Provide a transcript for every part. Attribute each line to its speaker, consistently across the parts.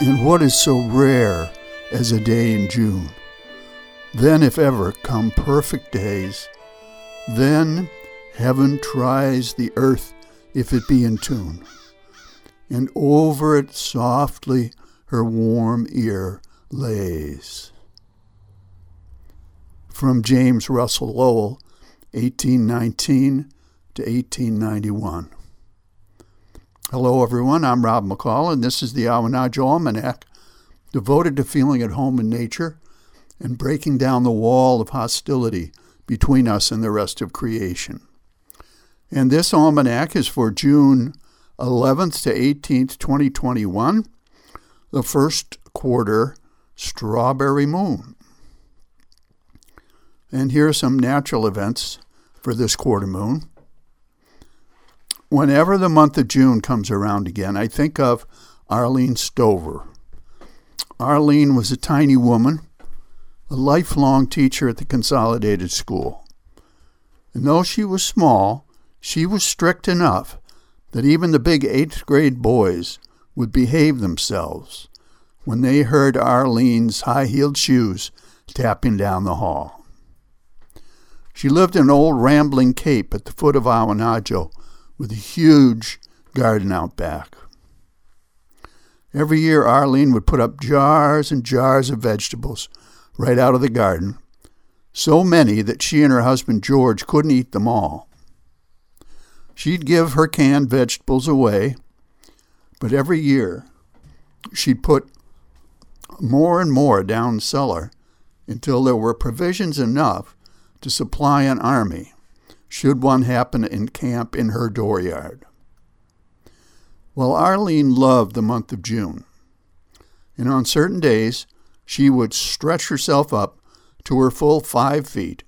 Speaker 1: And what is so rare as a day in June? Then, if ever, come perfect days. Then heaven tries the earth if it be in tune, and over it softly her warm ear lays. From James Russell Lowell, 1819 to 1891. Hello, everyone. I'm Rob McCall, and this is the Awanadjo Almanac, devoted to feeling at home in nature and breaking down the wall of hostility between us and the rest of creation. And this almanac is for June 11th to 18th, 2021, the first quarter strawberry moon. And here are some natural events for this quarter moon. Whenever the month of June comes around again, I think of Arlene Stover. Arlene was a tiny woman, a lifelong teacher at the Consolidated School. And though she was small, she was strict enough that even the big eighth grade boys would behave themselves when they heard Arlene's high heeled shoes tapping down the hall. She lived in an old rambling cape at the foot of Awanadjo with a huge garden out back. Every year, Arlene would put up jars and jars of vegetables right out of the garden, so many that she and her husband George couldn't eat them all. She'd give her canned vegetables away, but every year she'd put more and more down cellar until there were provisions enough to supply an army should one happen in camp in her dooryard. Well, Arlene loved the month of June, and on certain days she would stretch herself up to her full five feet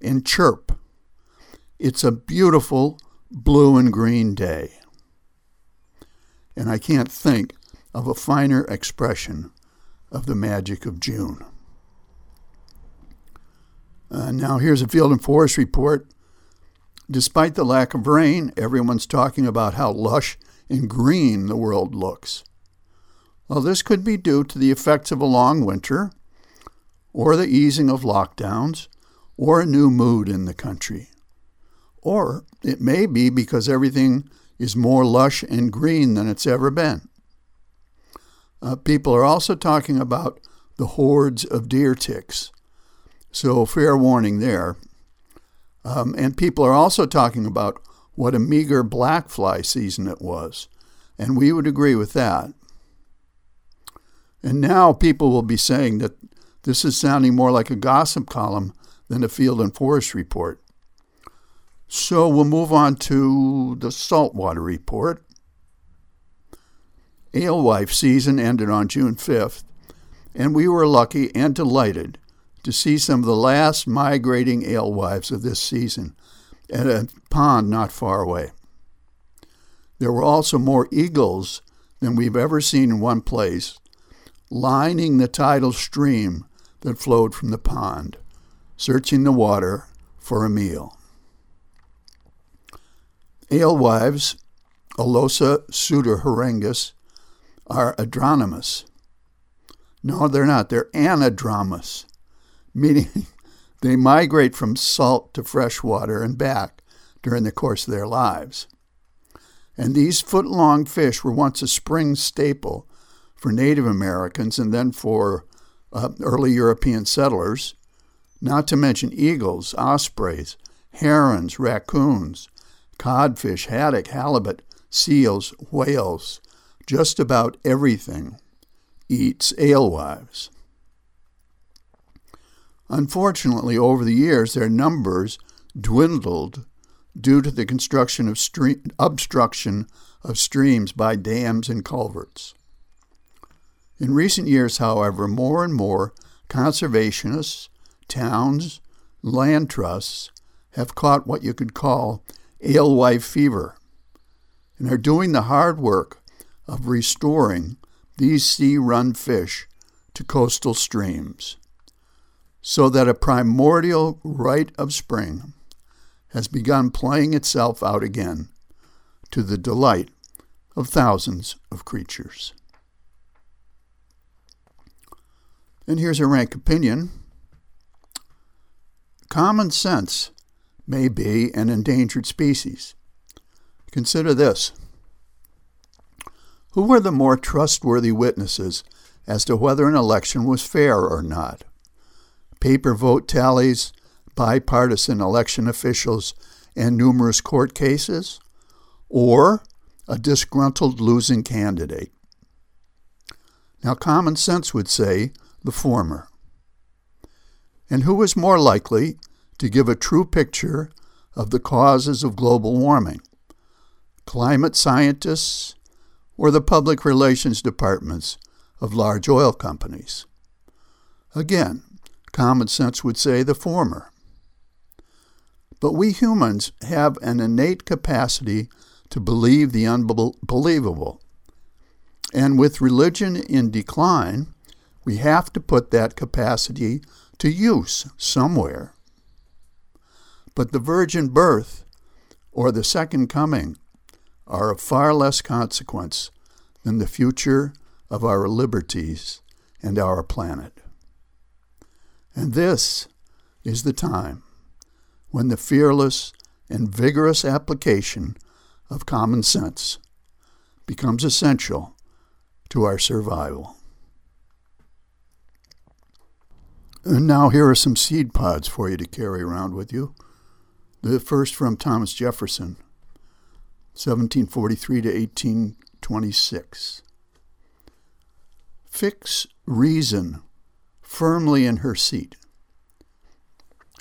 Speaker 1: and chirp. It's a beautiful blue and green day. And I can't think of a finer expression of the magic of June. Uh, now, here's a field and forest report. Despite the lack of rain, everyone's talking about how lush and green the world looks. Well, this could be due to the effects of a long winter, or the easing of lockdowns, or a new mood in the country. Or it may be because everything is more lush and green than it's ever been. Uh, people are also talking about the hordes of deer ticks. So, fair warning there. Um, and people are also talking about what a meager black fly season it was. And we would agree with that. And now people will be saying that this is sounding more like a gossip column than a field and forest report. So we'll move on to the saltwater report. Alewife season ended on June 5th, and we were lucky and delighted to see some of the last migrating alewives of this season at a pond not far away. There were also more eagles than we've ever seen in one place, lining the tidal stream that flowed from the pond, searching the water for a meal. Alewives, Alosa pseudoharengus, are adronomous. No, they're not. They're anadromous, meaning they migrate from salt to fresh water and back during the course of their lives. And these foot long fish were once a spring staple for Native Americans and then for uh, early European settlers, not to mention eagles, ospreys, herons, raccoons, codfish, haddock, halibut, seals, whales, just about everything eats alewives. Unfortunately, over the years, their numbers dwindled due to the construction of stream, obstruction of streams by dams and culverts. In recent years, however, more and more conservationists, towns, land trusts have caught what you could call alewife fever and are doing the hard work of restoring these sea run fish to coastal streams so that a primordial rite of spring has begun playing itself out again to the delight of thousands of creatures. And here's a rank opinion common sense may be an endangered species. Consider this. Who were the more trustworthy witnesses as to whether an election was fair or not? Paper vote tallies, bipartisan election officials, and numerous court cases? Or a disgruntled losing candidate? Now, common sense would say the former. And who is more likely to give a true picture of the causes of global warming? Climate scientists or the public relations departments of large oil companies? Again, common sense would say the former. But we humans have an innate capacity to believe the unbelievable. And with religion in decline, we have to put that capacity to use somewhere. But the virgin birth or the second coming are of far less consequence than the future of our liberties and our planet. And this is the time when the fearless and vigorous application of common sense becomes essential to our survival. And now, here are some seed pods for you to carry around with you. The first from Thomas Jefferson, 1743 to 1826. Fix reason firmly in her seat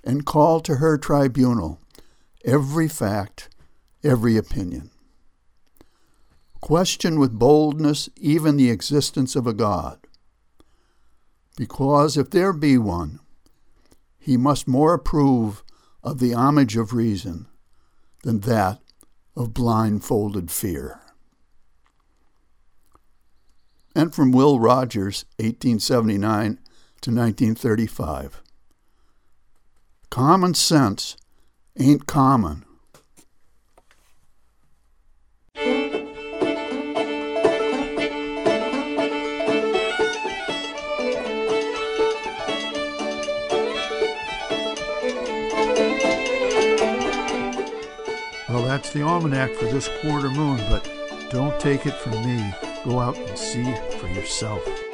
Speaker 1: and call to her tribunal every fact, every opinion. Question with boldness even the existence of a God because if there be one, he must more approve of the homage of reason than that of blindfolded fear. And from Will Rogers, 1879 to 1935. Common sense ain't common Well, That's the almanac for this quarter moon, but don't take it from me. Go out and see for yourself.